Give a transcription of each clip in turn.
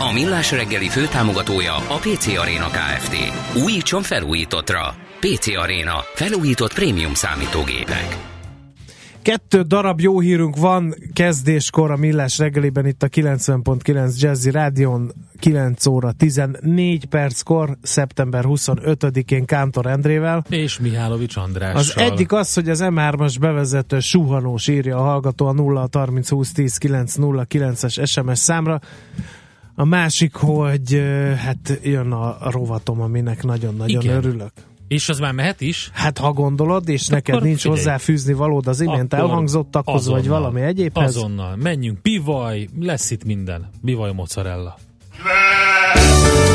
A Millás reggeli főtámogatója a PC Arena Kft. Újítson felújítottra. PC Arena. Felújított prémium számítógépek. Kettő darab jó hírünk van kezdéskor a Millás reggeliben itt a 90.9 Jazzy Rádion 9 óra 14 perckor, szeptember 25-én Kántor Endrével. És Mihálovics Andrással. Az egyik az, hogy az M3-as bevezető suhanós írja a hallgató a 0 30 20 10 9 0 9-es SMS számra. A másik, hogy hát jön a rovatom, aminek nagyon-nagyon Igen. örülök. És az már mehet is? Hát ha gondolod, és Akkor neked nincs figyelj. hozzáfűzni valód az imént Akkor elhangzottakhoz, azonnal, vagy valami egyébhez. Azonnal, menjünk, bivaj, lesz itt minden. Bivaj mozzarella.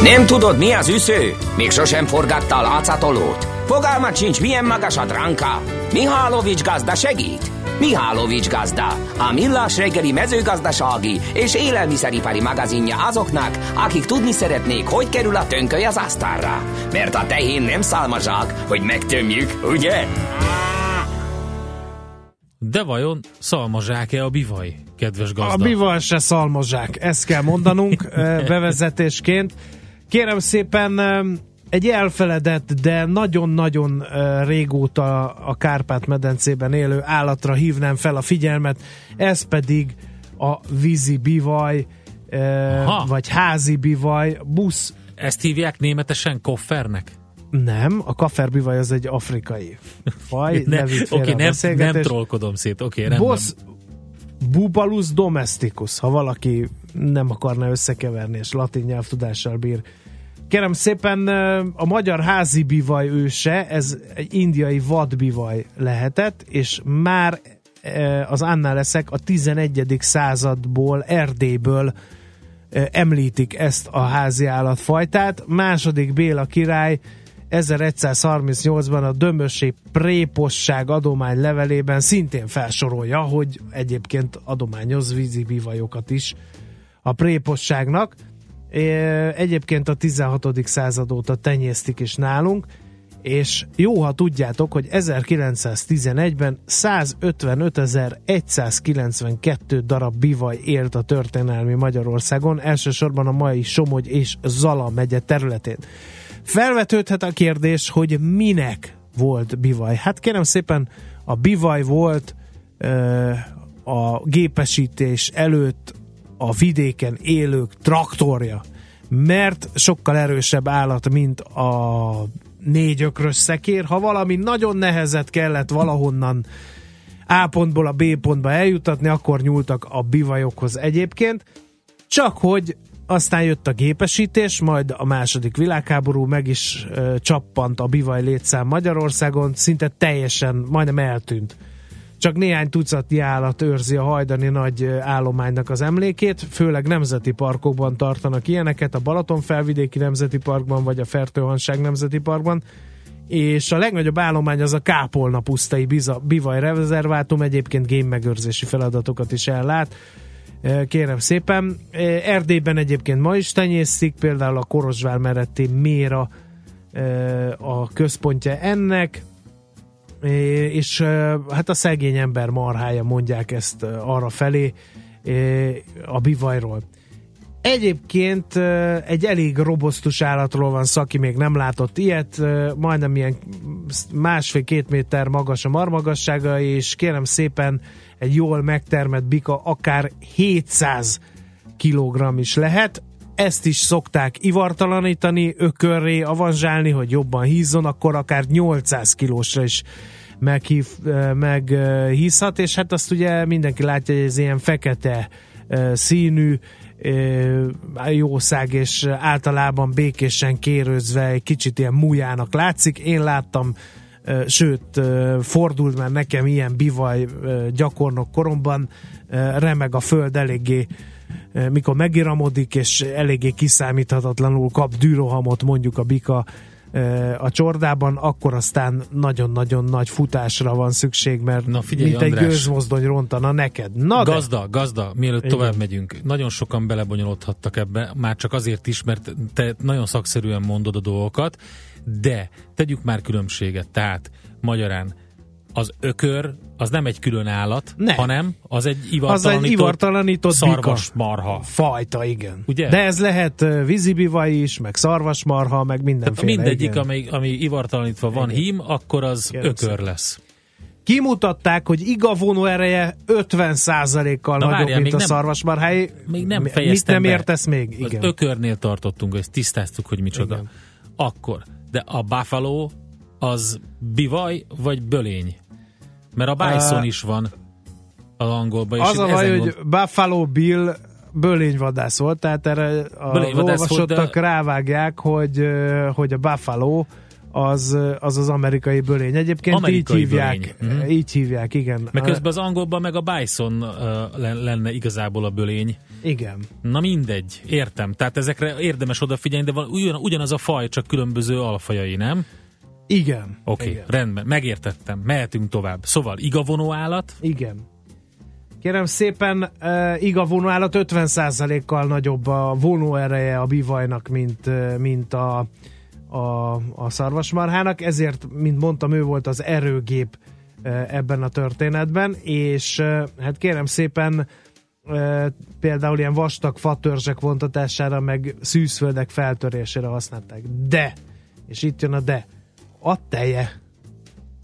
Nem tudod, mi az üsző? Még sosem forgatta a látszatolót? Fogalmat sincs, milyen magas a dránka? Mihálovics gazda segít? Mihálovics gazda, a millás reggeli mezőgazdasági és élelmiszeripari magazinja azoknak, akik tudni szeretnék, hogy kerül a tönköly az asztalra. Mert a tehén nem szálmazsák, hogy megtömjük, ugye? De vajon szalmazsák-e a bivaj, kedves gazda? A bivaj se szalmazsák, ezt kell mondanunk bevezetésként. Kérem szépen, egy elfeledett, de nagyon-nagyon régóta a Kárpát-medencében élő állatra hívnám fel a figyelmet, ez pedig a vízi bivaj, Aha. vagy házi bivaj, busz. Ezt hívják németesen koffernek? Nem, a kafferbivaj az egy afrikai faj. ne, Oké, okay, nem, nem trollkodom szét, oké, okay, Boss, Bubalus domesticus, ha valaki nem akarna összekeverni, és latin nyelvtudással bír Kérem szépen, a magyar házi bivaj őse, ez egy indiai vadbivaj lehetett, és már az annál leszek a 11. századból, Erdélyből említik ezt a házi állatfajtát. Második Béla király 1138-ban a Dömösi Préposság adomány levelében szintén felsorolja, hogy egyébként adományoz vízi bivajokat is a préposságnak. Egyébként a 16. század óta tenyésztik is nálunk, és jó, ha tudjátok, hogy 1911-ben 155.192 darab bivaj élt a történelmi Magyarországon, elsősorban a mai Somogy és Zala megye területén. Felvetődhet a kérdés, hogy minek volt bivaj. Hát kérem szépen, a bivaj volt ö, a gépesítés előtt a vidéken élők traktorja, mert sokkal erősebb állat, mint a négy ökrös szekér. Ha valami nagyon nehezet kellett valahonnan A pontból a B pontba eljutatni, akkor nyúltak a bivajokhoz egyébként. Csak hogy aztán jött a gépesítés, majd a második világháború meg is ö, csappant a bivaj létszám Magyarországon, szinte teljesen, majdnem eltűnt csak néhány tucatnyi állat őrzi a hajdani nagy állománynak az emlékét, főleg nemzeti parkokban tartanak ilyeneket, a Balaton felvidéki nemzeti parkban, vagy a Fertőhanság nemzeti parkban, és a legnagyobb állomány az a Kápolna pusztai bivaj rezervátum, egyébként gémmegőrzési feladatokat is ellát. Kérem szépen. Erdélyben egyébként ma is tenyésztik, például a Korozsvár melletti Méra a központja ennek és hát a szegény ember marhája mondják ezt arra felé a bivajról. Egyébként egy elég robosztus állatról van szó, aki még nem látott ilyet, majdnem ilyen másfél-két méter magas a marmagassága, és kérem szépen egy jól megtermett bika akár 700 kg is lehet. Ezt is szokták ivartalanítani, ökörré avanzsálni, hogy jobban hízzon, akkor akár 800 kilósra is meghív, meghízhat, és hát azt ugye mindenki látja, hogy ez ilyen fekete színű jószág, és általában békésen kérőzve egy kicsit ilyen mújának látszik. Én láttam sőt, fordult már nekem ilyen bivaj gyakornok koromban, remeg a föld eléggé mikor megiramodik, és eléggé kiszámíthatatlanul kap dűrohamot mondjuk a bika a csordában, akkor aztán nagyon-nagyon nagy futásra van szükség, mert Na figyelj, mint András, egy gőzmozdony rontana neked. Na gazda, de. gazda, mielőtt Igen. tovább megyünk, nagyon sokan belebonyolódhattak ebbe, már csak azért is, mert te nagyon szakszerűen mondod a dolgokat, de tegyük már különbséget, tehát magyarán az ökör az nem egy külön állat, Ne. hanem az egy az ivartalanított, egy ivartalanított szarvasmarha. fajta, igen. Ugye? De ez lehet ö, vízibivaj is, meg szarvasmarha, meg Tehát mindenféle. mindegyik, igen. ami, ami ivartalanítva van Igen. hím, akkor az Kérem ökör lesz. Kimutatták, hogy igavonó ereje 50%-kal Na nagyobb, várjál, mint a nem- szarvasmarháé. Még nem fejeztem Mit nem be. értesz még? Az Igen. ökörnél tartottunk, ezt tisztáztuk, hogy micsoda. Igen. Akkor. De a buffalo az bivaj vagy bölény? Mert a bison Á, is van az angolban. Az a baj, gond- hogy Buffalo Bill bölényvadász volt, tehát erre a olvasottak de- rávágják, hogy, hogy a Buffalo az, az az amerikai bölény. Egyébként Amerikai így hívják. bölény. Mhm. Így hívják, igen. Meg közben az angolban meg a bison uh, len- lenne igazából a bölény. Igen. Na mindegy, értem. Tehát ezekre érdemes odafigyelni, de van ugyan, ugyanaz a faj, csak különböző alfajai, nem? Igen. Oké, okay, Igen. rendben, megértettem. Mehetünk tovább. Szóval igavonó állat, Igen. Kérem szépen, uh, iga vonóállat 50%-kal nagyobb a vonó ereje a bivajnak, mint, uh, mint a, a, a szarvasmarhának, ezért, mint mondtam, ő volt az erőgép uh, ebben a történetben, és uh, hát kérem szépen, uh, például ilyen vastag fatörzsek vontatására, meg szűzföldek feltörésére használták. De, és itt jön a de, a teje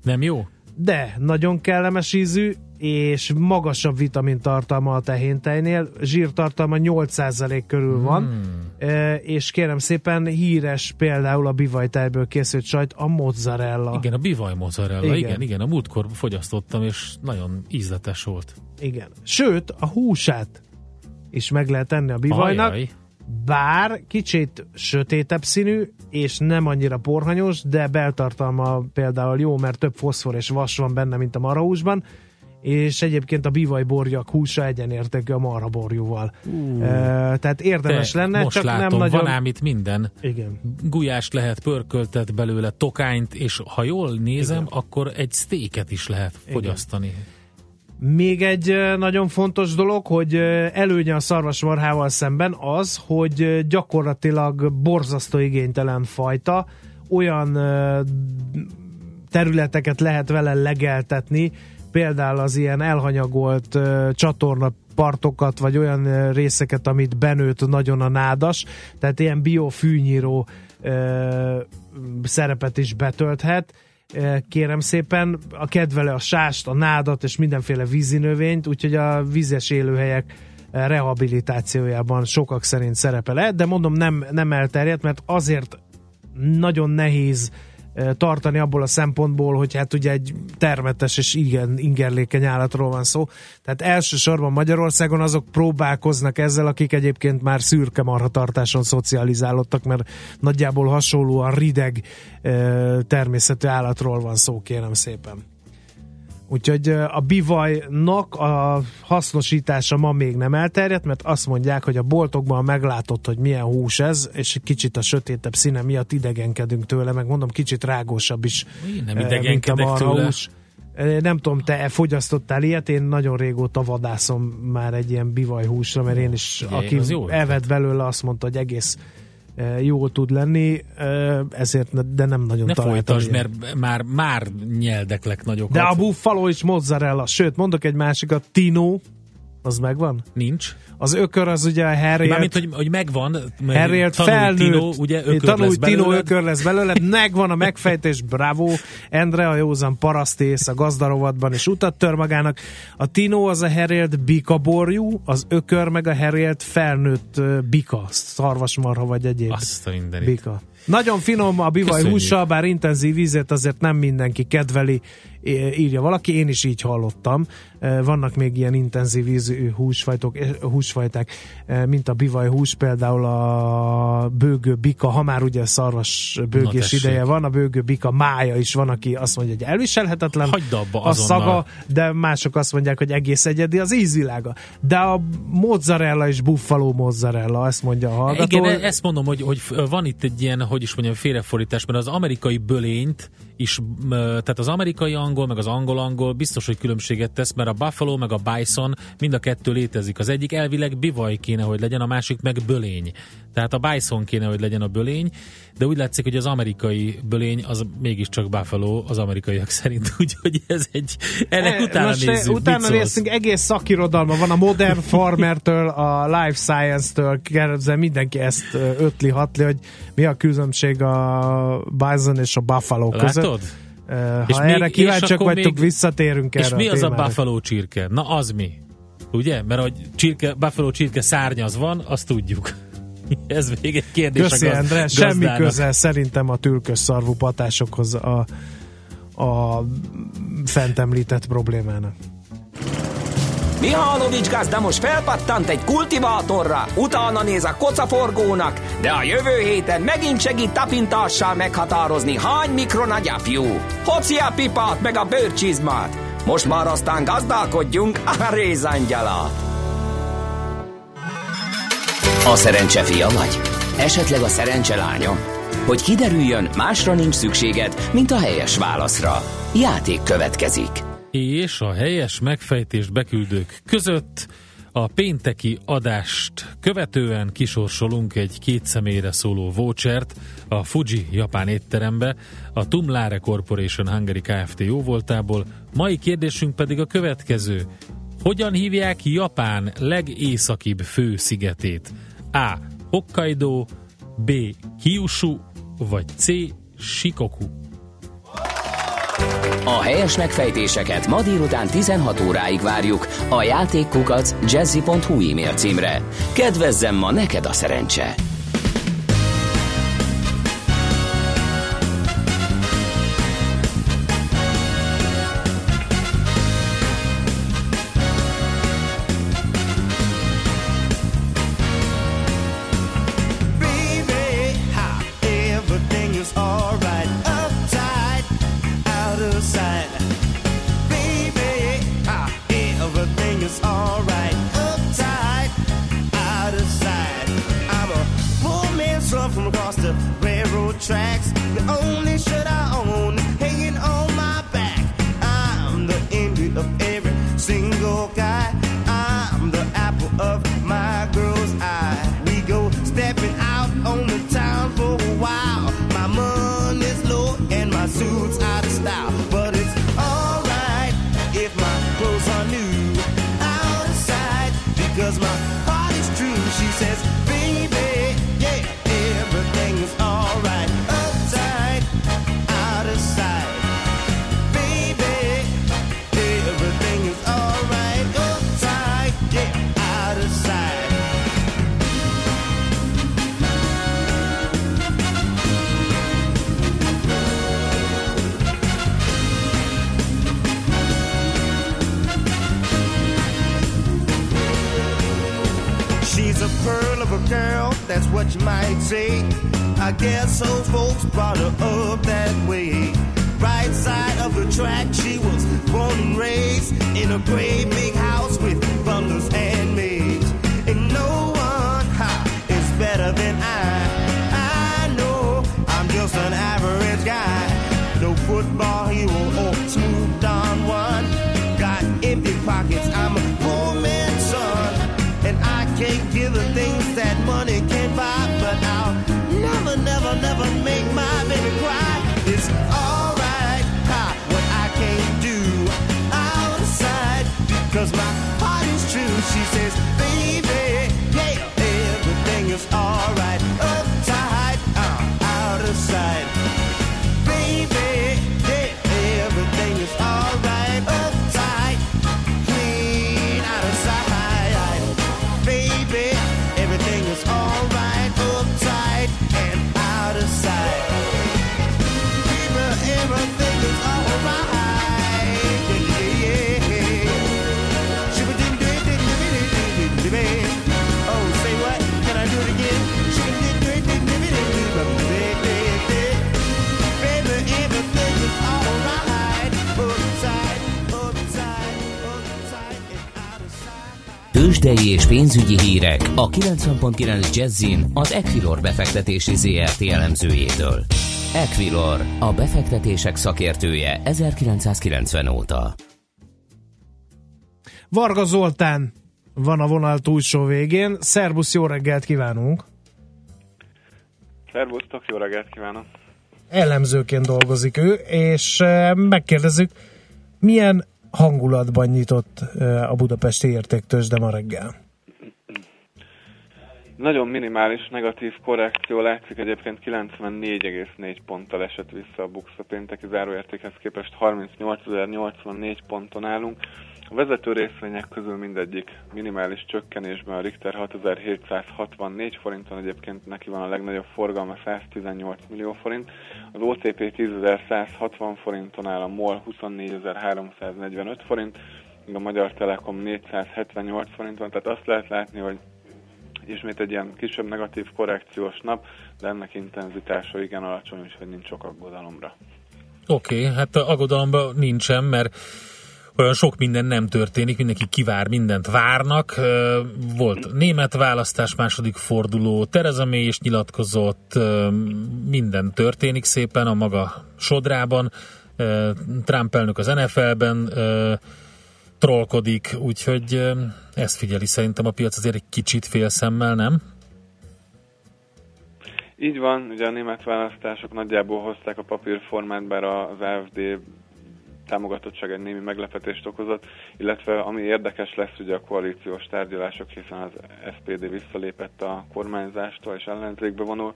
nem jó? de nagyon kellemes ízű, és magasabb vitamin tartalma a tehéntejnél, zsírtartalma 8% körül van, Hmm. e, és kérem szépen híres például a bivajtejből készült sajt, a mozzarella. Igen, a bivaj mozzarella, Igen. igen. igen, a múltkor fogyasztottam, és nagyon ízletes volt. Igen. Sőt, a húsát is meg lehet tenni a bivajnak, Ajaj. Bár kicsit sötétebb színű, és nem annyira porhanyos, de beltartalma például jó, mert több foszfor és vas van benne, mint a marhahúsban, és egyébként a bivajborjak húsa egyenértékű a marhaborjúval. Uh, tehát érdemes lenne, most csak látom, nem nagyon... van ám itt minden. Igen. Gulyást lehet, pörköltet belőle, tokányt, és ha jól nézem, Igen. akkor egy sztéket is lehet fogyasztani. Még egy nagyon fontos dolog, hogy előnye a szarvasmarhával szemben az, hogy gyakorlatilag borzasztó igénytelen fajta, olyan területeket lehet vele legeltetni, például az ilyen elhanyagolt csatorna partokat, vagy olyan részeket, amit benőtt nagyon a nádas, tehát ilyen biofűnyíró ö, szerepet is betölthet. Kérem szépen, a kedvele a sást, a nádat és mindenféle vízinövényt, úgyhogy a vízes élőhelyek rehabilitációjában sokak szerint szerepel de mondom nem, nem elterjedt, mert azért nagyon nehéz ö, tartani abból a szempontból, hogy hát ugye egy termetes és igen ingerlékeny állatról van szó. Tehát elsősorban Magyarországon azok próbálkoznak ezzel, akik egyébként már szürke marhatartáson szocializálódtak, mert nagyjából hasonlóan rideg természetű állatról van szó, kérem szépen. Úgyhogy a bivajnak a hasznosítása ma még nem elterjedt, mert azt mondják, hogy a boltokban meglátott, hogy milyen hús ez, és kicsit a sötétebb színe miatt idegenkedünk tőle, meg mondom, kicsit rágósabb is, Én nem ö, mint a idegenkedek tőle. Ö, Nem tudom, te fogyasztottál ilyet? Én nagyon régóta vadászom már egy ilyen bivajhúsra, mert én is, Figyelj, aki evett belőle, azt mondta, hogy egész jól tud lenni, ezért, de nem nagyon Ne találtam folytasd, mert már, már nyeldeklek nagyokat. De a buffalo is mozzarella. Sőt, mondok egy másikat, Tino, az megvan? Nincs. Az ökör az ugye a Harriet, Mármint, hogy, hogy megvan, Harriet felnőtt, Tino, ugye ökör tanulj lesz Tino belőled. ökör lesz belőled, megvan a megfejtés, bravo, Endre a józan parasztész a gazdarovatban és utat tör magának. A Tino az a Harriet bikaborjú, az ökör meg a Harriet felnőtt bika, szarvasmarha vagy egyéb Azt a mindenit. bika. Nagyon finom a bivaj Köszönjük. húsa, bár intenzív ízét azért nem mindenki kedveli, írja valaki, én is így hallottam. Vannak még ilyen intenzív ízű húsfajtok, húsfajták, mint a bivaj hús, például a bőgő bika, ha már ugye szarvas bőgés ideje van, a bőgő bika mája is van, aki azt mondja, hogy elviselhetetlen Hagyd abba a szaga, de mások azt mondják, hogy egész egyedi az ízvilága. De a mozzarella és buffalo mozzarella, ezt mondja a hallgató. Igen, ezt mondom, hogy, hogy van itt egy ilyen, hogy is mondjam, félrefordítás, mert az amerikai bölényt is, tehát az amerikai angol, meg az angol-angol biztos, hogy különbséget tesz, mert a buffalo, meg a bison mind a kettő létezik. Az egyik elvileg bivaj kéne, hogy legyen, a másik meg bölény. Tehát a bison kéne, hogy legyen a bölény, de úgy látszik, hogy az amerikai bölény az mégiscsak buffalo az amerikaiak szerint, úgyhogy ez egy, ennek e, utána most nézzük. Utána nézzünk, egész szakirodalma van a Modern Farmertől, a Life Science-től, kérdezem, mindenki ezt ötli, hatli, hogy mi a különbség a bison és a buffalo között. Látod? Ha és erre még, kíváncsiak vagytok, még, visszatérünk erre És mi a az a buffalo csirke? Na az mi? Ugye? Mert hogy csirke, buffalo csirke szárnyaz van, azt tudjuk. Ez még egy kérdés Köszi, a gaz, Endre, semmi köze szerintem a türkös szarvú patásokhoz a, a fent említett problémának. Mihálovics gazda most felpattant egy kultivátorra, utána néz a kocaforgónak, de a jövő héten megint segít tapintással meghatározni, hány mikron a gyapjú. Hoci a pipát meg a bőrcsizmát. Most már aztán gazdálkodjunk a rézangyalat. A szerencse fia vagy? Esetleg a szerencse lánya? Hogy kiderüljön, másra nincs szükséged, mint a helyes válaszra. Játék következik és a helyes megfejtést beküldők között a pénteki adást követően kisorsolunk egy két személyre szóló vouchert a Fuji japán étterembe, a Tumlare Corporation Hungary Kft. jóvoltából. Mai kérdésünk pedig a következő. Hogyan hívják Japán legészakibb főszigetét? A. Hokkaido, B. Kyushu, vagy C. Shikoku? A helyes megfejtéseket ma délután 16 óráig várjuk a játékkukac jazzy.hu e-mail címre. Kedvezzem ma neked a szerencse! river girl, that's what you might say. I guess those folks brought her up that way. Right side of the track, she was born and raised in a great big house with bundles and maids. And no one ha, is better than I. I know I'm just an average guy. No football She says, baby, yeah, everything is alright. Tőzsdei és pénzügyi hírek a 90.9 Jazzin az Equilor befektetési ZRT elemzőjétől. Equilor, a befektetések szakértője 1990 óta. Varga Zoltán van a vonal túlsó végén. Szerbusz, jó reggelt kívánunk! Szervusztok, jó reggelt kívánok! Elemzőként dolgozik ő, és eh, megkérdezzük, milyen hangulatban nyitott a budapesti értéktősde ma reggel? Nagyon minimális negatív korrekció látszik, egyébként 94,4 ponttal esett vissza a Bux a pénteki záróértékhez képest 38.084 ponton állunk. A vezető részvények közül mindegyik minimális csökkenésben a Richter 6764 forinton, egyébként neki van a legnagyobb forgalma 118 millió forint, az OTP 10.160 forinton áll, a MOL 24.345 forint, a Magyar Telekom 478 forinton, tehát azt lehet látni, hogy ismét egy ilyen kisebb negatív korrekciós nap, de ennek intenzitása igen alacsony, úgyhogy nincs sok aggodalomra. Oké, okay, hát aggodalomban nincsen, mert olyan sok minden nem történik, mindenki kivár, mindent várnak. Volt német választás, második forduló, Tereza May is nyilatkozott, minden történik szépen a maga sodrában. Trump elnök az NFL-ben trollkodik, úgyhogy ezt figyeli szerintem a piac azért egy kicsit félszemmel, nem? Így van, ugye a német választások nagyjából hozták a papírformát, bár az AFD támogatottság egy némi meglepetést okozott, illetve ami érdekes lesz ugye a koalíciós tárgyalások, hiszen az SPD visszalépett a kormányzástól és ellenzékbe vonul,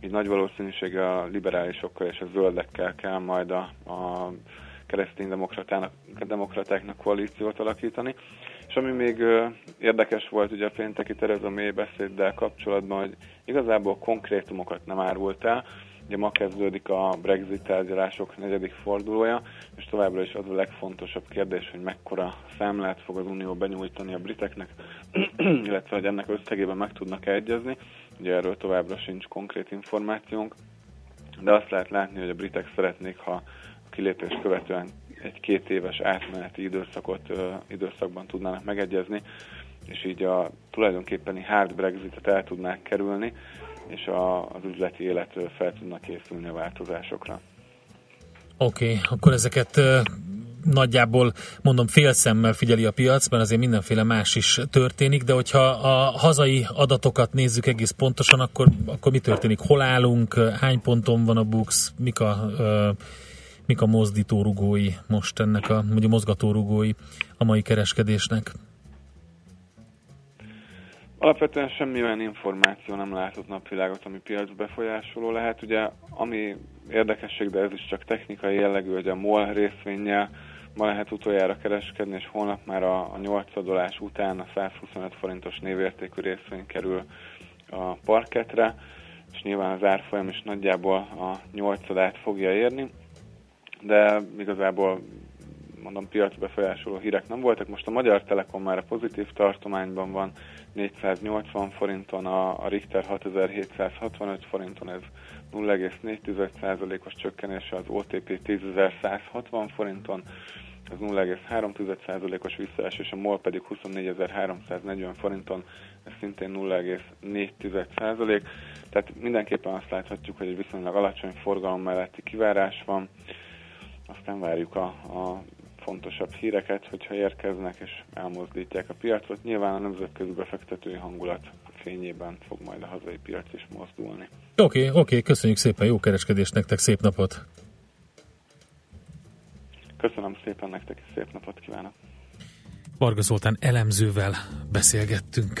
így nagy valószínűsége a liberálisokkal és a zöldekkel kell majd a, a keresztény demokratáknak koalíciót alakítani. És ami még érdekes volt ugye a pénteki Tereza May beszéddel kapcsolatban, hogy igazából konkrétumokat nem árult el, Ugye ma kezdődik a Brexit tárgyalások negyedik fordulója, és továbbra is az a legfontosabb kérdés, hogy mekkora számlát fog az Unió benyújtani a briteknek, illetve hogy ennek összegében meg tudnak egyezni. Ugye erről továbbra sincs konkrét információnk, de azt lehet látni, hogy a britek szeretnék, ha a kilépés követően egy két éves átmeneti időszakot, ö, időszakban tudnának megegyezni, és így a tulajdonképpeni hard Brexitet el tudnák kerülni, és a, az üzleti élet fel tudnak készülni a változásokra. Oké, okay, akkor ezeket nagyjából mondom félszemmel figyeli a piac, mert azért mindenféle más is történik, de hogyha a hazai adatokat nézzük egész pontosan, akkor, akkor mi történik? Hol állunk? Hány ponton van a Bux? Mik a, mik a mozdítórugói most ennek a, vagy a mozgatórugói a mai kereskedésnek? Alapvetően semmi olyan információ nem látott napvilágot, ami piac befolyásoló lehet. Ugye, ami érdekesség, de ez is csak technikai jellegű, hogy a MOL részvényel ma lehet utoljára kereskedni, és holnap már a, a 8 adolás után a 125 forintos névértékű részvény kerül a parketre, és nyilván az árfolyam is nagyjából a 8 fogja érni, de igazából mondom, piac befolyásoló hírek nem voltak. Most a Magyar Telekom már a pozitív tartományban van, 480 forinton, a, Richter 6765 forinton, ez 0,4%-os csökkenése, az OTP 10.160 forinton, ez 0,3%-os visszaesés, a MOL pedig 24.340 forinton, ez szintén 0,4%. Tehát mindenképpen azt láthatjuk, hogy egy viszonylag alacsony forgalom melletti kivárás van, aztán várjuk a, a fontosabb híreket, hogyha érkeznek és elmozdítják a piacot. Nyilván a nemzetközi befektetői hangulat fényében fog majd a hazai piac is mozdulni. Oké, okay, oké, okay, köszönjük szépen, jó kereskedést nektek, szép napot! Köszönöm szépen nektek, szép napot kívánok! Varga Zoltán elemzővel beszélgettünk.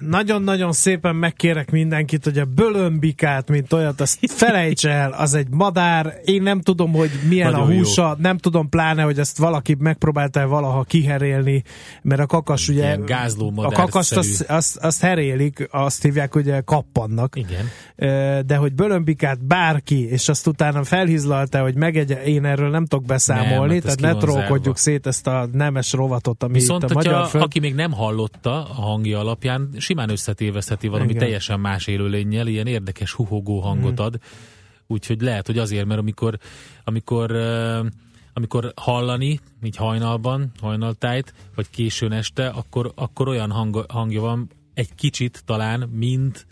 nagyon-nagyon szépen megkérek mindenkit, hogy a bölömbikát, mint olyat, azt felejts el, az egy madár, én nem tudom, hogy milyen nagyon a húsa, jó. nem tudom pláne, hogy ezt valaki megpróbálta valaha kiherélni, mert a kakas ugye... Ilyen gázló A kakast azt, azt, azt herélik, azt hívják ugye kappannak. Igen. De hogy bölömbikát bárki, és azt utána felhizlalta, hogy megegye, én erről nem tudok beszámolni, nem, tehát ne trókodjuk szét ezt a nemes rovatot, ami Viszont, itt a magyar föld... aki még nem hallotta a hangja alapján, simán összetévezheti valami Igen. teljesen más élőlényel, ilyen érdekes huhogó hangot mm. ad. Úgyhogy lehet, hogy azért, mert amikor, amikor amikor hallani, így hajnalban, hajnaltájt, vagy későn este, akkor, akkor olyan hang, hangja van egy kicsit talán, mint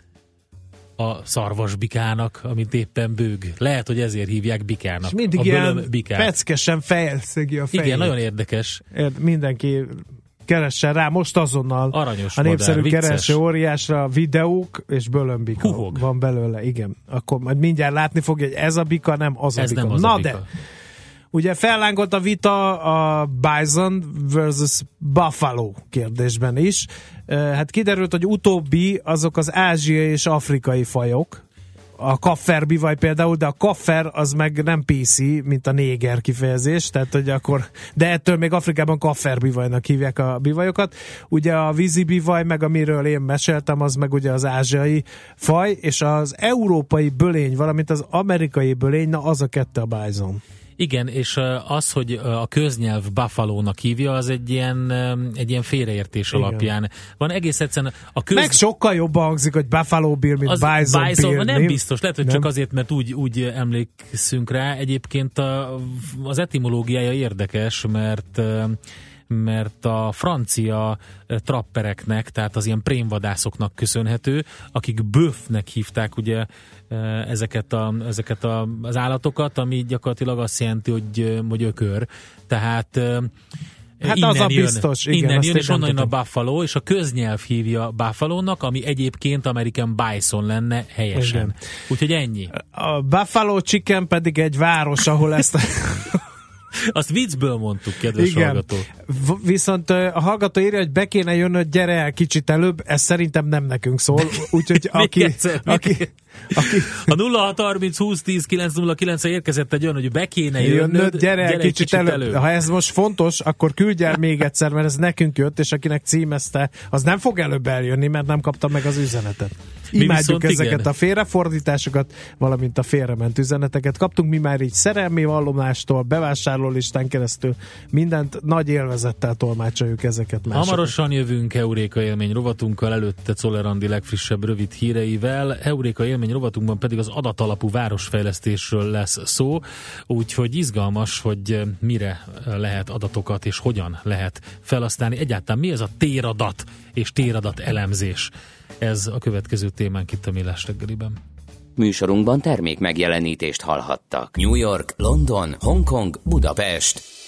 a szarvasbikának, amit éppen bőg. Lehet, hogy ezért hívják bikának. És mindig a ilyen bikát. peckesen fejleszegi a fejét. Igen, nagyon érdekes. Érd, mindenki keressen rá most azonnal Aranyos a népszerű modern, kereső óriásra videók és bölömbika Huhog. van belőle, igen. Akkor majd mindjárt látni fogja, hogy ez a bika, nem az ez a bika. Nem az Na a bika. de, ugye fellángolt a vita a Bison versus Buffalo kérdésben is. Hát kiderült, hogy utóbbi azok az ázsiai és afrikai fajok, a kaffer bivaj például, de a kaffer az meg nem PC, mint a néger kifejezés, tehát hogy akkor, de ettől még Afrikában kaffer bivajnak hívják a bivajokat. Ugye a vízi bivaj, meg amiről én meséltem, az meg ugye az ázsiai faj, és az európai bölény, valamint az amerikai bölény, na az a kettő a bison. Igen, és az, hogy a köznyelv Buffalo-nak hívja, az egy ilyen, egy ilyen félreértés Igen. alapján. Van egész egyszerűen a köz... Meg sokkal jobban hangzik, hogy Buffalo Bill, mint az Bison, Bison Bill. Nem biztos, lehet, hogy nem? csak azért, mert úgy, úgy emlékszünk rá. Egyébként a, az etimológiája érdekes, mert mert a francia trappereknek, tehát az ilyen prémvadászoknak köszönhető, akik böfnek hívták ugye ezeket, a, ezeket a, az állatokat, ami gyakorlatilag azt jelenti, hogy, hogy ökör. Tehát Hát innen az a jön, biztos, igen. Innen jön, és onnan jön a Buffalo, és a köznyelv hívja Buffalo-nak, ami egyébként American Bison lenne helyesen. Igen. Úgyhogy ennyi. A Buffalo Chicken pedig egy város, ahol ezt Azt viccből mondtuk, kedves Igen. hallgató. V- viszont a hallgató írja, hogy be kéne jönnöd, gyere el kicsit előbb, ez szerintem nem nekünk szól. Úgyhogy aki, egyszer, aki, aki, a 0630 20 10 909 érkezett egy olyan, hogy be kéne jönnöd, jönnöd gyere, gyere kicsit, kicsit előbb. előbb. Ha ez most fontos, akkor küldj el még egyszer, mert ez nekünk jött, és akinek címezte, az nem fog előbb eljönni, mert nem kapta meg az üzenetet. Mi Imádjuk ezeket igen. a félrefordításokat, valamint a félrement üzeneteket. Kaptunk mi már így szerelmi vallomástól, bevásárlólistán keresztül, mindent nagy élvezettel tolmácsoljuk ezeket másoknak. Hamarosan jövünk Euréka élmény rovatunkkal, előtte Czoller legfrissebb rövid híreivel. Euréka élmény rovatunkban pedig az adatalapú városfejlesztésről lesz szó, úgyhogy izgalmas, hogy mire lehet adatokat és hogyan lehet felhasználni. Egyáltalán mi ez a téradat és téradat elemzés? Ez a következő témánk itt a Millás reggeliben. Műsorunkban termék megjelenítést hallhattak. New York, London, Hongkong, Budapest.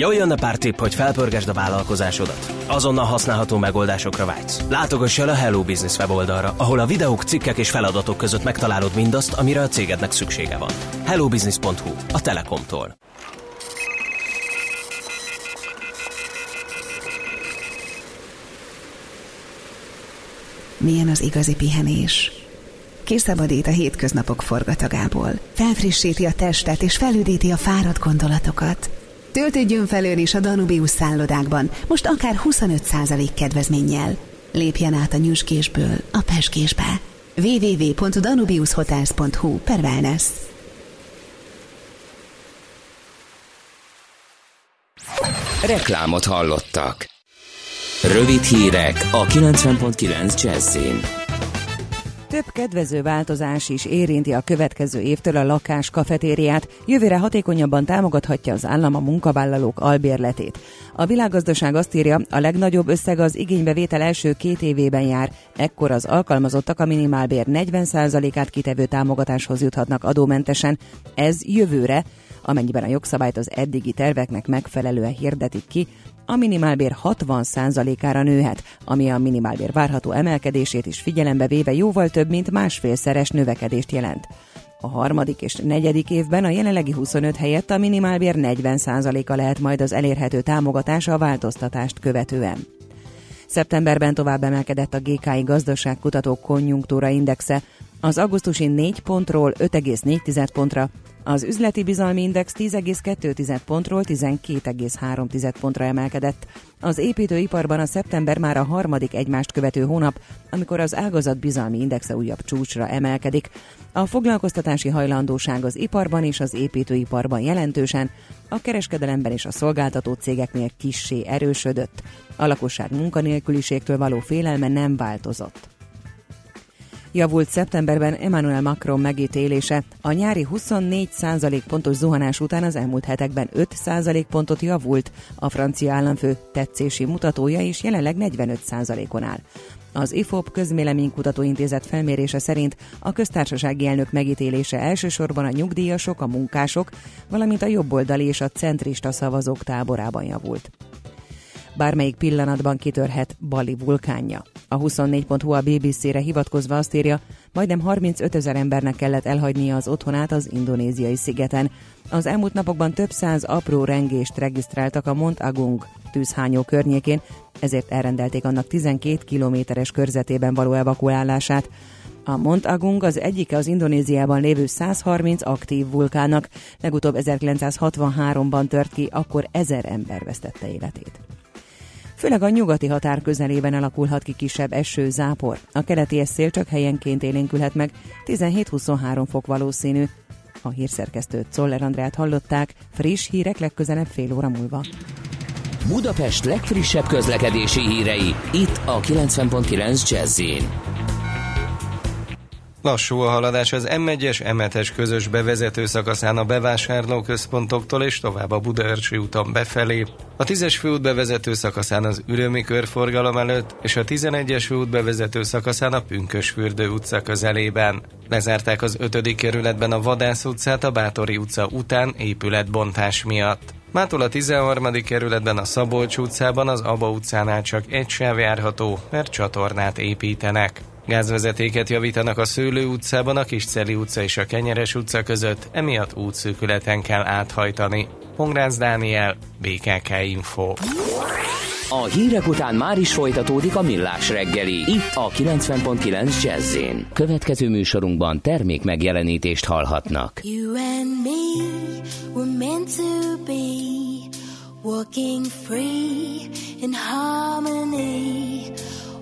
Jöjjön a pár tipp, hogy felpörgesd a vállalkozásodat. Azonnal használható megoldásokra vágysz. Látogass el a Hello Business weboldalra, ahol a videók, cikkek és feladatok között megtalálod mindazt, amire a cégednek szüksége van. hellobusiness.hu, a Telekomtól. Milyen az igazi pihenés? kiszabadít a hétköznapok forgatagából, felfrissíti a testet és felüdíti a fáradt gondolatokat. Töltődjön felől is a Danubius szállodákban, most akár 25% kedvezménnyel. Lépjen át a nyüskésből a peskésbe. www.danubiushotels.hu per wellness. Reklámot hallottak. Rövid hírek a 90.9 Jazzin. Több kedvező változás is érinti a következő évtől a lakás kafetériát, jövőre hatékonyabban támogathatja az állam a munkavállalók albérletét. A világgazdaság azt írja, a legnagyobb összeg az igénybevétel első két évében jár, ekkor az alkalmazottak a minimálbér 40%-át kitevő támogatáshoz juthatnak adómentesen. Ez jövőre, amennyiben a jogszabályt az eddigi terveknek megfelelően hirdetik ki, a minimálbér 60%-ára nőhet, ami a minimálbér várható emelkedését is figyelembe véve jóval több, mint másfélszeres növekedést jelent. A harmadik és negyedik évben a jelenlegi 25 helyett a minimálbér 40%-a lehet majd az elérhető támogatása a változtatást követően. Szeptemberben tovább emelkedett a GKI gazdaságkutató konjunktúra indexe, az augusztusi 4 pontról 5,4 pontra, az üzleti bizalmi index 10,2 pontról 12,3 pontra emelkedett. Az építőiparban a szeptember már a harmadik egymást követő hónap, amikor az ágazat bizalmi indexe újabb csúcsra emelkedik. A foglalkoztatási hajlandóság az iparban és az építőiparban jelentősen, a kereskedelemben és a szolgáltató cégeknél kissé erősödött. A lakosság munkanélküliségtől való félelme nem változott. Javult szeptemberben Emmanuel Macron megítélése. A nyári 24% pontos zuhanás után az elmúlt hetekben 5% pontot javult. A francia államfő tetszési mutatója is jelenleg 45 on áll. Az IFOP közméleménykutatóintézet felmérése szerint a köztársasági elnök megítélése elsősorban a nyugdíjasok, a munkások, valamint a jobboldali és a centrista szavazók táborában javult bármelyik pillanatban kitörhet Bali vulkánja. A 24.hu a BBC-re hivatkozva azt írja, majdnem 35 ezer embernek kellett elhagynia az otthonát az indonéziai szigeten. Az elmúlt napokban több száz apró rengést regisztráltak a Mont Agung tűzhányó környékén, ezért elrendelték annak 12 kilométeres körzetében való evakuálását. A Mont Agung az egyike az Indonéziában lévő 130 aktív vulkának. Legutóbb 1963-ban tört ki, akkor ezer ember vesztette életét. Főleg a nyugati határ közelében alakulhat ki kisebb eső, zápor. A keleti szél csak helyenként élénkülhet meg, 17-23 fok valószínű. A hírszerkesztőt Czoller Andrát hallották, friss hírek legközelebb fél óra múlva. Budapest legfrissebb közlekedési hírei, itt a 90.9 jazz Lassú a haladás az M1-es, M7-es közös bevezető szakaszán a bevásárlóközpontoktól és tovább a Budaörsi úton befelé, a 10-es főút bevezető szakaszán az Ürömi körforgalom előtt és a 11-es főút bevezető szakaszán a Pünkösfürdő utca közelében. Lezárták az 5. kerületben a Vadász utcát a Bátori utca után épületbontás miatt. Mától a 13. kerületben a Szabolcs utcában az Aba utcánál csak egy sáv járható, mert csatornát építenek. Gázvezetéket javítanak a Szőlő utcában, a Kisceli utca és a Kenyeres utca között, emiatt útszűkületen kell áthajtani. Pongrász Dániel, BKK Info. A hírek után már is folytatódik a millás reggeli, itt a 90.9 jazz Következő műsorunkban termék megjelenítést hallhatnak. You and me were meant to be Walking free in harmony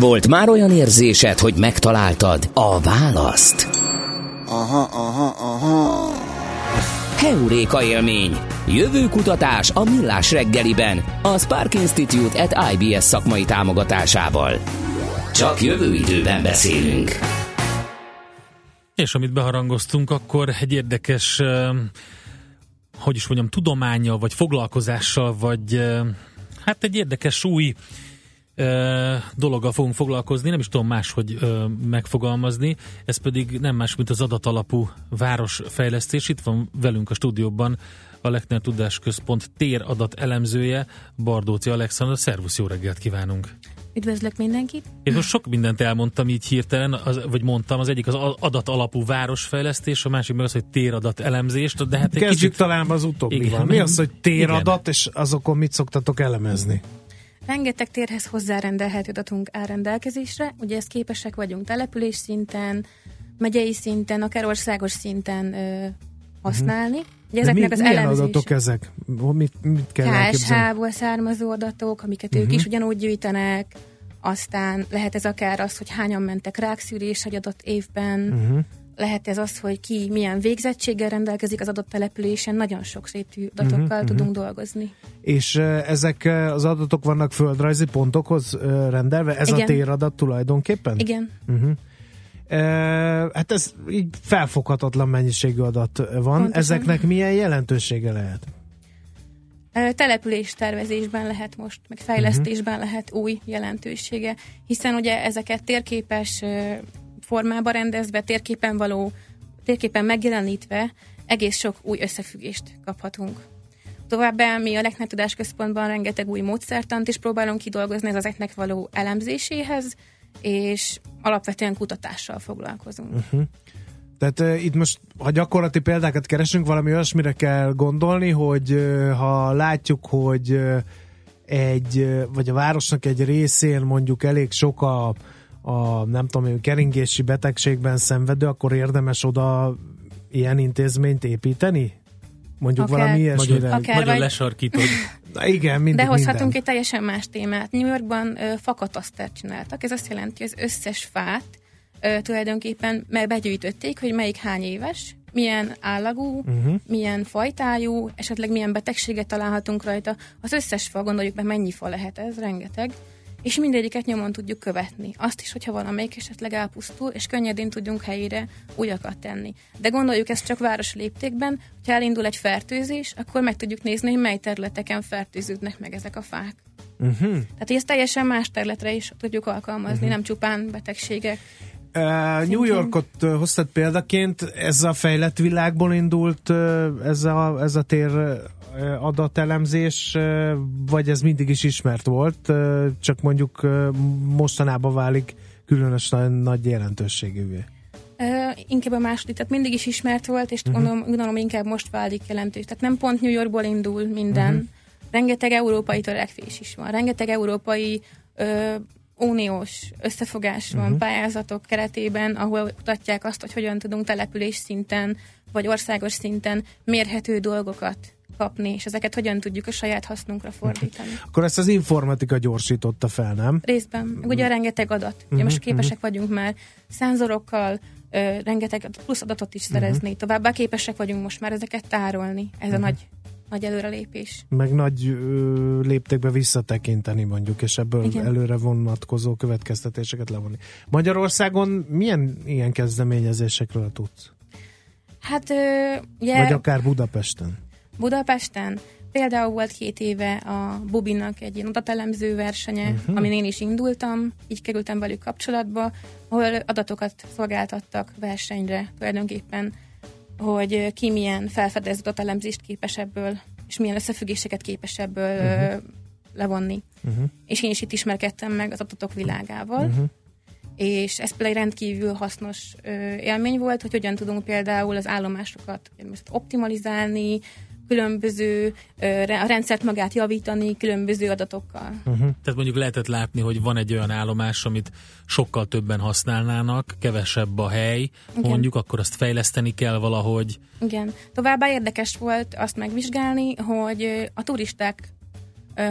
Volt már olyan érzésed, hogy megtaláltad a választ? Aha, aha, aha. Heuréka élmény. Jövő kutatás a Millás reggeliben. A Spark Institute at IBS szakmai támogatásával. Csak jövő időben beszélünk. És amit beharangoztunk, akkor egy érdekes, hogy is mondjam, tudománya, vagy foglalkozással, vagy hát egy érdekes új dologgal fogunk foglalkozni, nem is tudom máshogy ö, megfogalmazni, ez pedig nem más, mint az adatalapú városfejlesztés. Itt van velünk a stúdióban a Lechner Tudásközpont téradat elemzője, Bardóci Alexandra. Szervusz, jó reggelt kívánunk! Üdvözlök mindenkit! Én most sok mindent elmondtam így hirtelen, az, vagy mondtam, az egyik az adat alapú városfejlesztés, a másik meg az, hogy téradat elemzést, de hát egy Kezdjük kicsit... talán az utóbbival. Mi az, hogy téradat, igen. és azokon mit szoktatok elemezni? Rengeteg térhez hozzárendelhető adatunk áll rendelkezésre, ugye ezt képesek vagyunk település szinten, megyei szinten, akár országos szinten ö, használni. Uh-huh. Ugye ezeknek mi, az milyen elemzés... adatok ezek? Mit, mit kell KSH-ból származó adatok, amiket uh-huh. ők is ugyanúgy gyűjtenek, aztán lehet ez akár az, hogy hányan mentek rákszűrés egy adott évben, uh-huh lehet ez az, hogy ki milyen végzettséggel rendelkezik az adott településen, nagyon sok szépű adatokkal uh-huh, tudunk uh-huh. dolgozni. És ezek az adatok vannak földrajzi pontokhoz rendelve? Ez Igen. a téradat tulajdonképpen? Igen. Uh-huh. Uh, hát ez így felfoghatatlan mennyiségű adat van. Pontosan. Ezeknek milyen jelentősége lehet? Település tervezésben lehet most, meg fejlesztésben uh-huh. lehet új jelentősége, hiszen ugye ezeket térképes formába rendezve, térképen való, térképen megjelenítve egész sok új összefüggést kaphatunk. Továbbá mi a Lechner Tudásközpontban rengeteg új módszertant is próbálunk kidolgozni az ezeknek való elemzéséhez, és alapvetően kutatással foglalkozunk. Uh-huh. Tehát uh, itt most, ha gyakorlati példákat keresünk, valami olyasmire kell gondolni, hogy uh, ha látjuk, hogy uh, egy, vagy a városnak egy részén mondjuk elég sok a a nem tudom, keringési betegségben szenvedő, akkor érdemes oda ilyen intézményt építeni? Mondjuk akár, valami ilyesmire. Magyar, akár magyar lesarkítod. Na igen, mindig, De hozhatunk minden. egy teljesen más témát. New Yorkban ö, fakatasztert csináltak. Ez azt jelenti, hogy az összes fát ö, tulajdonképpen begyűjtötték, hogy melyik hány éves, milyen állagú, uh-huh. milyen fajtájú, esetleg milyen betegséget találhatunk rajta. Az összes fa, gondoljuk meg mennyi fa lehet ez, rengeteg és mindegyiket nyomon tudjuk követni. Azt is, hogyha valamelyik esetleg elpusztul, és könnyedén tudjunk helyére újakat tenni. De gondoljuk ezt csak város léptékben, ha elindul egy fertőzés, akkor meg tudjuk nézni, hogy mely területeken fertőződnek meg ezek a fák. Uh-huh. Tehát ezt teljesen más területre is tudjuk alkalmazni, uh-huh. nem csupán betegségek. Uh, New Yorkot uh, hoztad példaként, ez a fejlett világból indult uh, ez, a, ez a tér adatelemzés, vagy ez mindig is ismert volt, csak mondjuk mostanában válik különösen nagy jelentőségűvé? Uh, inkább a második, tehát mindig is ismert volt, és uh-huh. gondolom, gondolom inkább most válik jelentős. Tehát nem pont New Yorkból indul minden. Uh-huh. Rengeteg európai törekvés is van, rengeteg európai uh, uniós összefogás van uh-huh. pályázatok keretében, ahol mutatják azt, hogy hogyan tudunk település szinten vagy országos szinten mérhető dolgokat kapni, és ezeket hogyan tudjuk a saját hasznunkra fordítani. Akkor ezt az informatika gyorsította fel, nem? Részben. Ugye rengeteg adat. Ugye most képesek vagyunk már szenzorokkal, ö, rengeteg plusz adatot is szerezni. Továbbá képesek vagyunk most már ezeket tárolni. Ez a nagy, nagy előrelépés. Meg nagy ö, léptékbe visszatekinteni mondjuk, és ebből Igen. előre vonatkozó következtetéseket levonni. Magyarországon milyen ilyen kezdeményezésekről tudsz? Hát ö, ugye Vagy akár Budapesten? Budapesten például volt két éve a Bubinak egy ilyen adatelemző versenye, uh-huh. amin én is indultam, így kerültem velük kapcsolatba, ahol adatokat szolgáltattak versenyre tulajdonképpen, hogy ki milyen felfedező adatelemzést képes ebből, és milyen összefüggéseket képes ebből uh-huh. levonni. Uh-huh. És én is itt ismerkedtem meg az adatok világával, uh-huh. és ez például egy rendkívül hasznos ö, élmény volt, hogy hogyan tudunk például az állomásokat most optimalizálni, különböző, a rendszert magát javítani különböző adatokkal. Tehát mondjuk lehetett látni, hogy van egy olyan állomás, amit sokkal többen használnának, kevesebb a hely, Igen. mondjuk, akkor azt fejleszteni kell valahogy. Igen. Továbbá érdekes volt azt megvizsgálni, hogy a turisták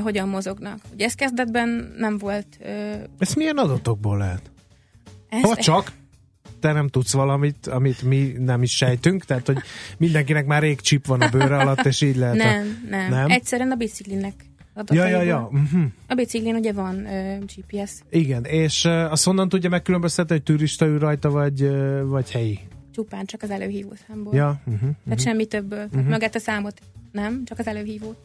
hogyan mozognak. Ugye ez kezdetben nem volt... Ö, Ez milyen adatokból lehet? ezt, Ha csak te nem tudsz valamit, amit mi nem is sejtünk, tehát hogy mindenkinek már rég csip van a bőre alatt, és így lehet. nem, nem, Nem? nem. Egyszerűen a biciklinek Ja, ja, ja. Uh-huh. A biciklin ugye van ö, GPS, Igen, és uh, azt honnan tudja megkülönböztetni, hogy turista ül rajta, vagy, uh, vagy helyi? csupán csak az előhívó számból. Ja, uh-huh. Tehát semmi többből. Tehát magát a számot nem, csak az előhívót.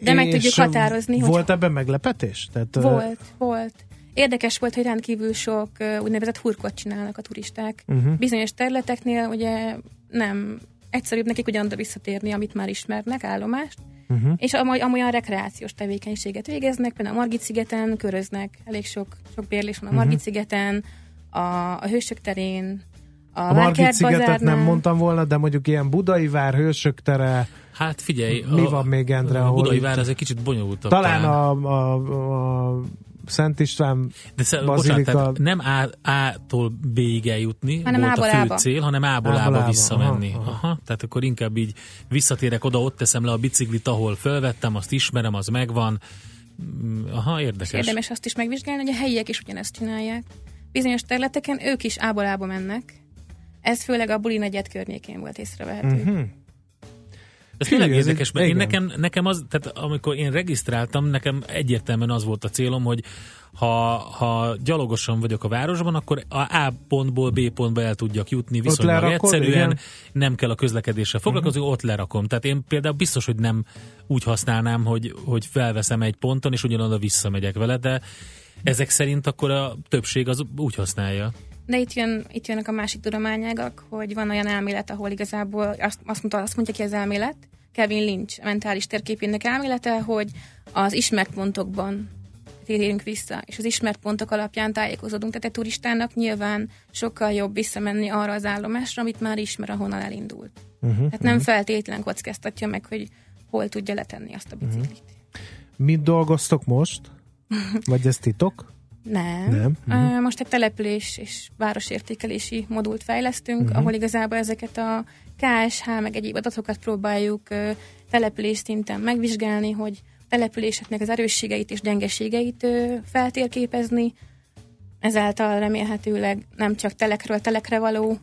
De meg tudjuk határozni, hogy Volt ebben meglepetés? Tehát, uh, Volt, volt. Érdekes volt, hogy rendkívül sok úgynevezett hurkot csinálnak a turisták. Mhm. Uh-huh. Bizonyos területeknél ugye nem egyszerűbb nekik ugyanoda visszatérni, amit már ismernek, állomást, Mhm. uh-huh. és amolyan, amolyan rekreációs tevékenységet végeznek, például a Margit-szigeten köröznek, elég sok, sok bérlés van a Mhm. Margit-szigeten, a, a Hősök terén, a, A Margit szigetet nem mondtam volna, de mondjuk ilyen Budai vár, Hősök tere, Hát figyelj, Mi van még, Endre, A Budai vár az egy kicsit bonyolultabb. talán talán. a, a, a Szent István De sze, bazilika- bocsánat, nem A, A-tól B-ig eljutni Hanem volt A-ból a fő A-ba. cél, hanem A-ból A-ba A-ba, visszamenni. aha, Aha, aha. Tehát akkor inkább így visszatérek oda, ott teszem le a biciklit, ahol felvettem, azt ismerem, az megvan. Mm, Aha, És érdekes. érdemes azt is megvizsgálni, hogy a helyiek is ugyanezt csinálják. Bizonyos területeken ők is ából ába mennek. Ez főleg a buli negyed környékén volt észrevehető. Uh-huh. Ez tényleg Hű, ez érdekes, mert én nekem, nekem az, tehát amikor én regisztráltam, nekem egyértelműen az volt a célom, hogy ha, ha gyalogosan vagyok a városban, akkor a A pontból B pontba el tudjak jutni viszonylag lerakod, egyszerűen, igen. nem kell a közlekedéssel foglalkozni, uh-huh. ott lerakom. Tehát én például biztos, hogy nem úgy használnám, hogy, hogy felveszem egy ponton, és ugyanoda visszamegyek vele, de ezek szerint akkor a többség az úgy használja. De itt, jön, itt jönnek a másik tudományágak, hogy van olyan elmélet, ahol igazából azt, azt, mondta, azt mondja ki az elmélet, Kevin Lynch mentális térképének elmélete, hogy az ismert pontokban térjünk vissza, és az ismert pontok alapján tájékozódunk. Tehát egy turistának nyilván sokkal jobb visszamenni arra az állomásra, amit már ismer, ahonnan elindult. Uh-huh, Tehát nem feltétlen kockáztatja meg, hogy hol tudja letenni azt a biciklit. Mit dolgoztok most? Vagy ez titok? Nem. Nem. Uh, Most egy település és városértékelési modult fejlesztünk, uh-huh. ahol igazából ezeket a KSH meg egyéb adatokat próbáljuk település szinten megvizsgálni, hogy településeknek az erősségeit és gyengeségeit feltérképezni, ezáltal remélhetőleg nem csak telekről telekre való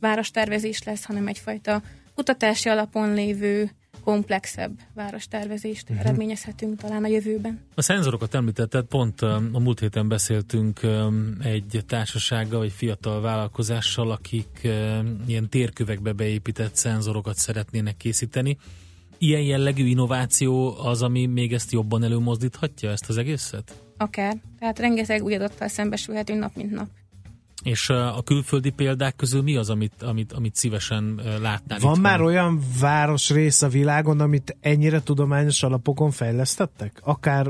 várostervezés lesz, hanem egyfajta kutatási alapon lévő komplexebb várostervezést uh-huh. eredményezhetünk talán a jövőben. A szenzorokat említetted, pont um, a múlt héten beszéltünk um, egy társasággal, vagy fiatal vállalkozással, akik um, ilyen térkövekbe beépített szenzorokat szeretnének készíteni. Ilyen jellegű innováció az, ami még ezt jobban előmozdíthatja, ezt az egészet? Akár. Tehát rengeteg új adattal szembesülhetünk nap, mint nap. És a külföldi példák közül mi az, amit, amit, amit szívesen látnál Van itthon? már olyan városrész a világon, amit ennyire tudományos alapokon fejlesztettek? Akár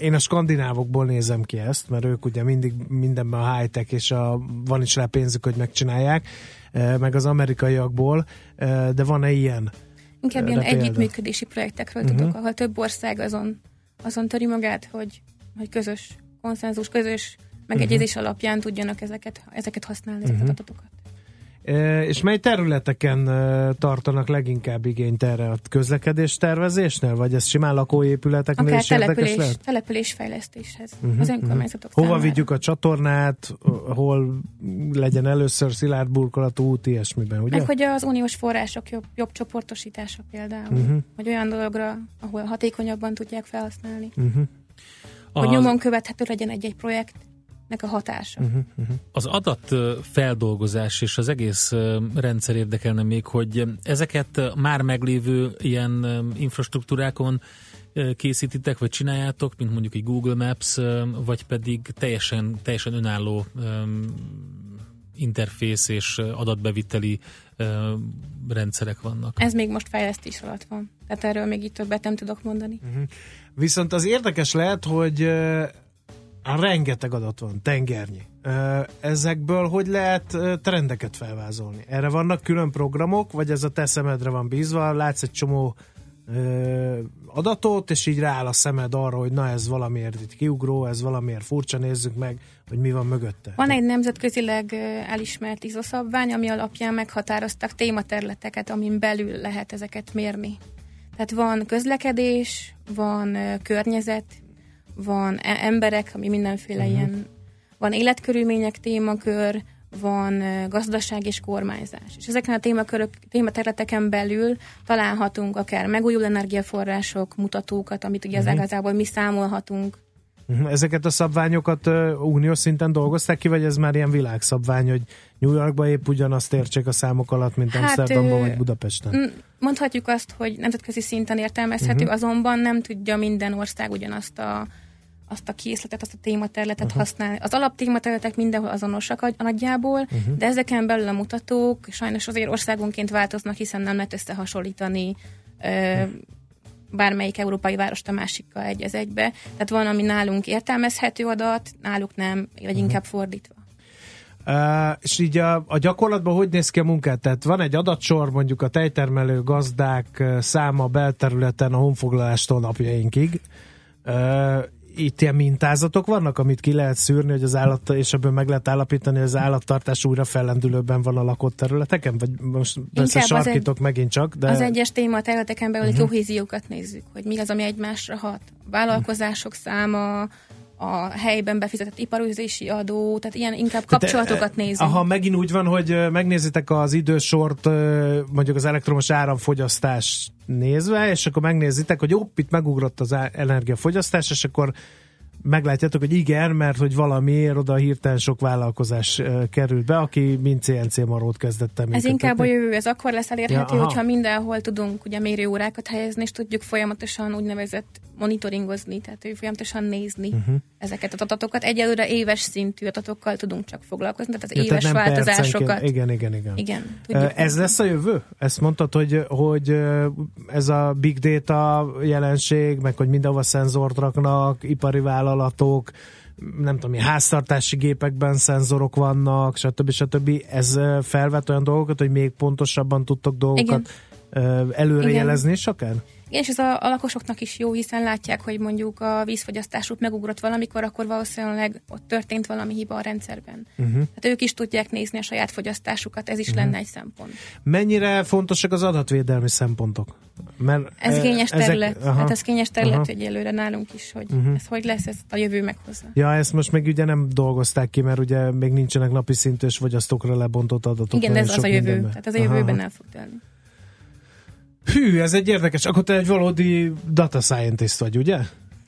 én a skandinávokból nézem ki ezt, mert ők ugye mindig mindenben a high-tech, és a, van is rá pénzük, hogy megcsinálják, meg az amerikaiakból, de van-e ilyen? Inkább ilyen példa. együttműködési projektekről uh-huh. tudok, ahol több ország azon, azon töri magát, hogy, hogy közös konszenzus, közös megegyezés uh-huh. alapján tudjanak ezeket, ezeket használni, ezeket Mhm. uh-huh. adatokat. E, És mely területeken e, tartanak leginkább igényt erre a közlekedés tervezésnél? Vagy ez simán lakóépületeknél Akár is település, lehet? településfejlesztéshez, Mhm, uh-huh, az önkormányzatok Hova számára. vigyük a csatornát, hol legyen először szilárd burkolatú út, ilyesmiben, ugye? Meg hogy az uniós források jobb, jobb csoportosítása például, Mhm. uh-huh. vagy olyan dologra, ahol hatékonyabban tudják felhasználni. Uh-huh. Hogy Az- nyomon követhető legyen egy-egy projektnek a hatása. Uh-huh. Uh-huh. Az adat ö, feldolgozás és az egész rendszer érdekelne még, hogy ezeket már meglévő ilyen infrastruktúrákon készítitek, vagy csináljátok, mint mondjuk egy Google Maps, vagy pedig teljesen, teljesen önálló interfész és adatbeviteli rendszerek vannak. Ez még most fejlesztés alatt van. Tehát erről még így többet nem tudok mondani. Mhm. Viszont az érdekes lehet, hogy rengeteg adat van, tengernyi. Ezekből hogy lehet trendeket felvázolni? Erre vannak külön programok, vagy ez a te szemedre van bízva, látsz egy csomó adatot, és így rááll a szemed arra, hogy na ez valamiért itt kiugró, ez valamiért furcsa, nézzük meg, hogy mi van mögötte. Van egy nemzetközileg elismert ISO szabvány, ami alapján meghatároztak tématerületeket, amin belül lehet ezeket mérni. Tehát van közlekedés, van környezet, van e- emberek, ami mindenféle uh-huh. ilyen, van életkörülmények témakör, van gazdaság és kormányzás. És ezeken a témakörök, tématerületeken belül találhatunk akár megújuló energiaforrások, mutatókat, amit ugye uh-huh. az igazából mi számolhatunk Mhm. Ezeket a szabványokat ö, uniós szinten dolgozták ki, vagy ez már ilyen világszabvány, hogy New Yorkba épp ugyanazt értsék a számok alatt, mint Hát, Amsterdamban vagy Budapesten? Mondhatjuk azt, hogy nemzetközi szinten értelmezhető, Mhm. uh-huh. azonban nem tudja minden ország ugyanazt a, azt a készletet, azt a tématerületet uh-huh. használni. Az alaptématerületek mindenhol azonosak a- nagyjából, uh-huh. de ezeken belül a mutatók sajnos azért országonként változnak, hiszen nem lehet összehasonlítani ö, bármelyik európai várost a másikkal egy az egybe. Tehát van, ami nálunk értelmezhető adat, náluk nem, vagy inkább fordítva. Uh, és így a, a gyakorlatban hogy néz ki a munkát? Tehát van egy adatsor, mondjuk a tejtermelő gazdák száma belterületen a honfoglalástól napjainkig. Uh, itt ilyen mintázatok vannak, amit ki lehet szűrni, hogy az állat, és ebből meg lehet állapítani, hogy az állattartás újra fellendülőben van a lakott területeken? Vagy most persze Inkább sarkítok egy- megint csak, de... Az egyes tématerületeken belül Mhm. uh-huh. kohéziókat nézzük, hogy mi az, ami egymásra hat. Vállalkozások száma, a helyben befizetett iparüzési adó, tehát ilyen inkább kapcsolatokat nézünk. Aha, megint úgy van, hogy ö, megnézitek az idősort, ö, mondjuk az elektromos áramfogyasztás nézve, és akkor megnézitek, hogy jobb, itt megugrott az energiafogyasztás, és akkor meglátjátok, hogy igen, mert hogy valamiért oda hirtelen sok vállalkozás került be, aki mind CNC marót kezdett Ez inkább a jövő, ez akkor lesz elérhető, ja, aha. hogyha mindenhol tudunk ugye mérőórákat helyezni, és tudjuk folyamatosan úgynevezett monitoringozni, tehát hogy folyamatosan nézni uh-huh. ezeket az adatokat. Egyelőre éves szintű adatokkal tudunk csak foglalkozni, tehát az Ja, éves tehát változásokat. Igen, igen, igen. Igen, tudjuk Ez lesz a jövő? Ezt mondtad, hogy, hogy ez a big data jelenség, meg hogy mindenhova szenzort raknak, ipari vállalatok, nem tudom, milyen háztartási gépekben szenzorok vannak, stb. stb. Ez felvet olyan dolgokat, hogy még pontosabban tudtok dolgokat ö, előrejelezni is akár? Igen, és ez a, a lakosoknak is jó, hiszen látják, hogy mondjuk a vízfogyasztásuk megugrott valamikor, akkor valószínűleg ott történt valami hiba a rendszerben. Uh-huh. Hát ők is tudják nézni a saját fogyasztásukat, ez is Mhm. uh-huh. lenne egy szempont. Mennyire fontosak az adatvédelmi szempontok? Mert Ez ö, kényes ezek- terület, aha. hát ez kényes terület, Aha. hogy előre nálunk is, hogy Mhm. uh-huh. ez hogy lesz, ezt a jövő meghozza. Ja, ezt most még ugye nem dolgozták ki, mert ugye még nincsenek napi szintű és fogyasztókra lebontott adatok. Igen, ez az a jövő, mindenben. tehát az a jövőben aha. el fog telni. Hű, ez egy érdekes. Akkor te egy valódi data scientist vagy, ugye?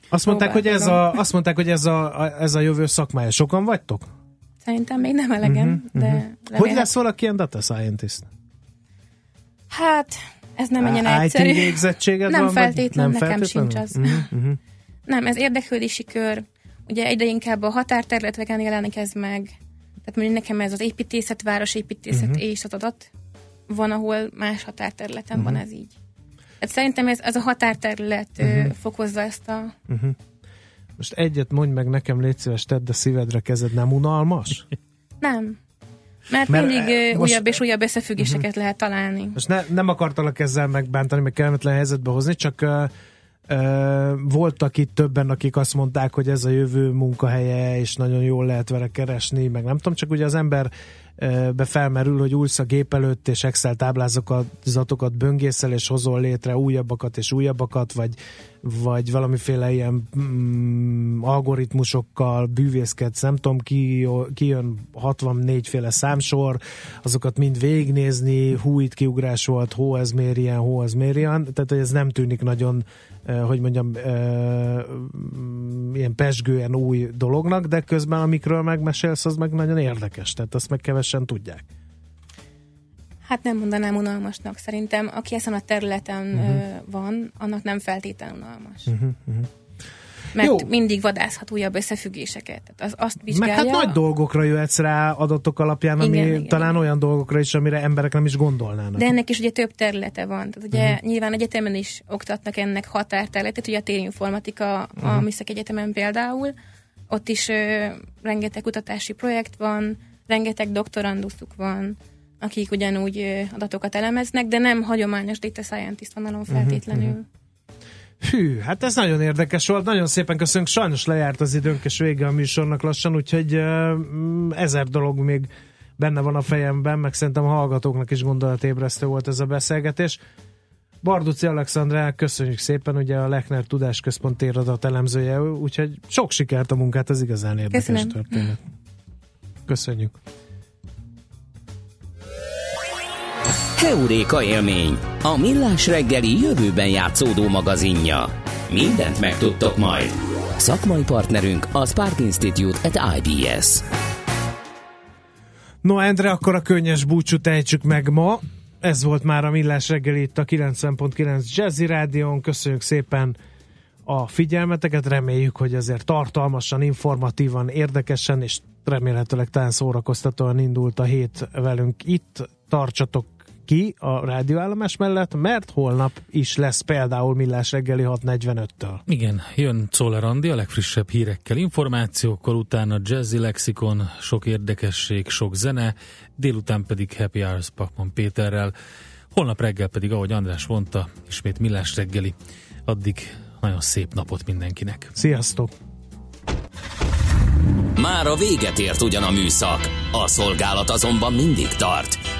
Azt mondták, hogy ez a, azt mondták, hogy ez a, a, ez a jövő szakmája. Sokan vagytok? Szerintem még nem elegen, Mhm, uh-huh, de uh-huh. Hogy lesz valaki ilyen data scientist? Hát, ez nem ennyien IT egyszerű. végzettséged nem van? feltétlen, nekem feltétlenül? sincs az. Mhm. Nem, ez érdeklődési kör. Ugye egyre inkább a határterületeken jelenik ez meg. Tehát mondjuk nekem ez az építészet, városépítészet uh-huh. és az adat. Van, ahol más határterületen Mhm. uh-huh. van ez így. Hát szerintem ez, ez a határterület Mhm. uh-huh. fokozza ezt a... Uh-huh. Most egyet mondj meg nekem, légy szíves, tedd a szívedre kezed, nem unalmas? Nem. Mert, Mert, mindig eh, uh, most- újabb és újabb összefüggéseket uh-huh. lehet találni. Most ne, nem akartalak ezzel megbántani, meg kellemetlen helyzetbe hozni, csak uh, uh, voltak itt többen, akik azt mondták, hogy ez a jövő munkahelye, és nagyon jól lehet vele keresni, meg nem tudom, csak ugye az ember be felmerül, hogy ülsz a gép előtt, és Excel táblázatokat böngészel, és hozol létre újabbakat és újabbakat, vagy, vagy valamiféle ilyen mm, algoritmusokkal bűvészkedsz, nem tudom, ki, ki jön 64 féle számsor, azokat mind végignézni, hú, itt kiugrás volt, hó ez mér ilyen, hó ez mér ilyen, tehát hogy ez nem tűnik nagyon hogy mondjam, ilyen pesgően új dolognak, de közben amikről megmesélsz, az meg nagyon érdekes, tehát azt meg kevesen tudják. Hát nem mondanám unalmasnak. Szerintem, aki ezen a területen uh-huh. van, annak nem feltétlenül unalmas. Uh-huh, uh-huh mert Jó. mindig vadászhat újabb összefüggéseket. Tehát az azt vizsgálja. Meg hát nagy dolgokra jöhetsz rá adatok alapján, ami igen, igen, talán igen. olyan dolgokra is, amire emberek nem is gondolnának. De ennek is ugye több területe van. Tehát ugye uh-huh. nyilván egyetemen is oktatnak ennek határterületet, ugye a térinformatika uh-huh. a. Műszaki Egyetemen például, ott is ö, rengeteg kutatási projekt van, rengeteg doktoranduszuk van, akik ugyanúgy adatokat elemeznek, de nem hagyományos data scientist vonalon feltétlenül. Uh-huh. Hű, hát ez nagyon érdekes volt, nagyon szépen köszönjük, sajnos lejárt az időnk, és vége a műsornak lassan, úgyhogy ezer dolog még benne van a fejemben, meg szerintem a hallgatóknak is gondolatébresztő volt ez a beszélgetés. Barduci Alexandrá, köszönjük szépen, ugye a Lechner Tudásközpont éradat elemzője, úgyhogy sok sikert a munkát, ez igazán érdekes Köszönöm. történet. Köszönjük. Heuréka élmény, a millás reggeli jövőben játszódó magazinja. Mindent megtudtok majd. Szakmai partnerünk a Spark Institute at IBS. No, Endre, akkor a könnyes búcsút ejtsük meg ma. Ez volt már a Millás reggeli itt a 90.9 Jazzy Rádión. Köszönjük szépen a figyelmeteket, reméljük, hogy azért tartalmasan, informatívan, érdekesen és remélhetőleg talán szórakoztatóan indult a hét velünk itt. Tartsatok ki a rádióállomás mellett, mert holnap is lesz például Millás reggeli 6.45-től. Igen, jön Czoller Andi a legfrissebb hírekkel, információkkal, utána Jazzy Lexikon, sok érdekesség, sok zene, délután pedig Happy Hours Pakman Péterrel, holnap reggel pedig, ahogy András mondta, ismét Millás reggeli. Addig nagyon szép napot mindenkinek. Sziasztok! Már a véget ért ugyan a műszak, a szolgálat azonban mindig tart,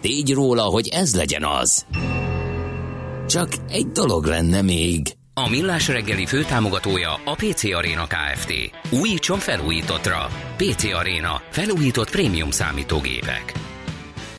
tégy róla, hogy ez legyen az. Csak egy dolog lenne még. A Millás reggeli főtámogatója a PC Arena Kft. Újítson felújítottra. PC Arena. Felújított prémium számítógépek.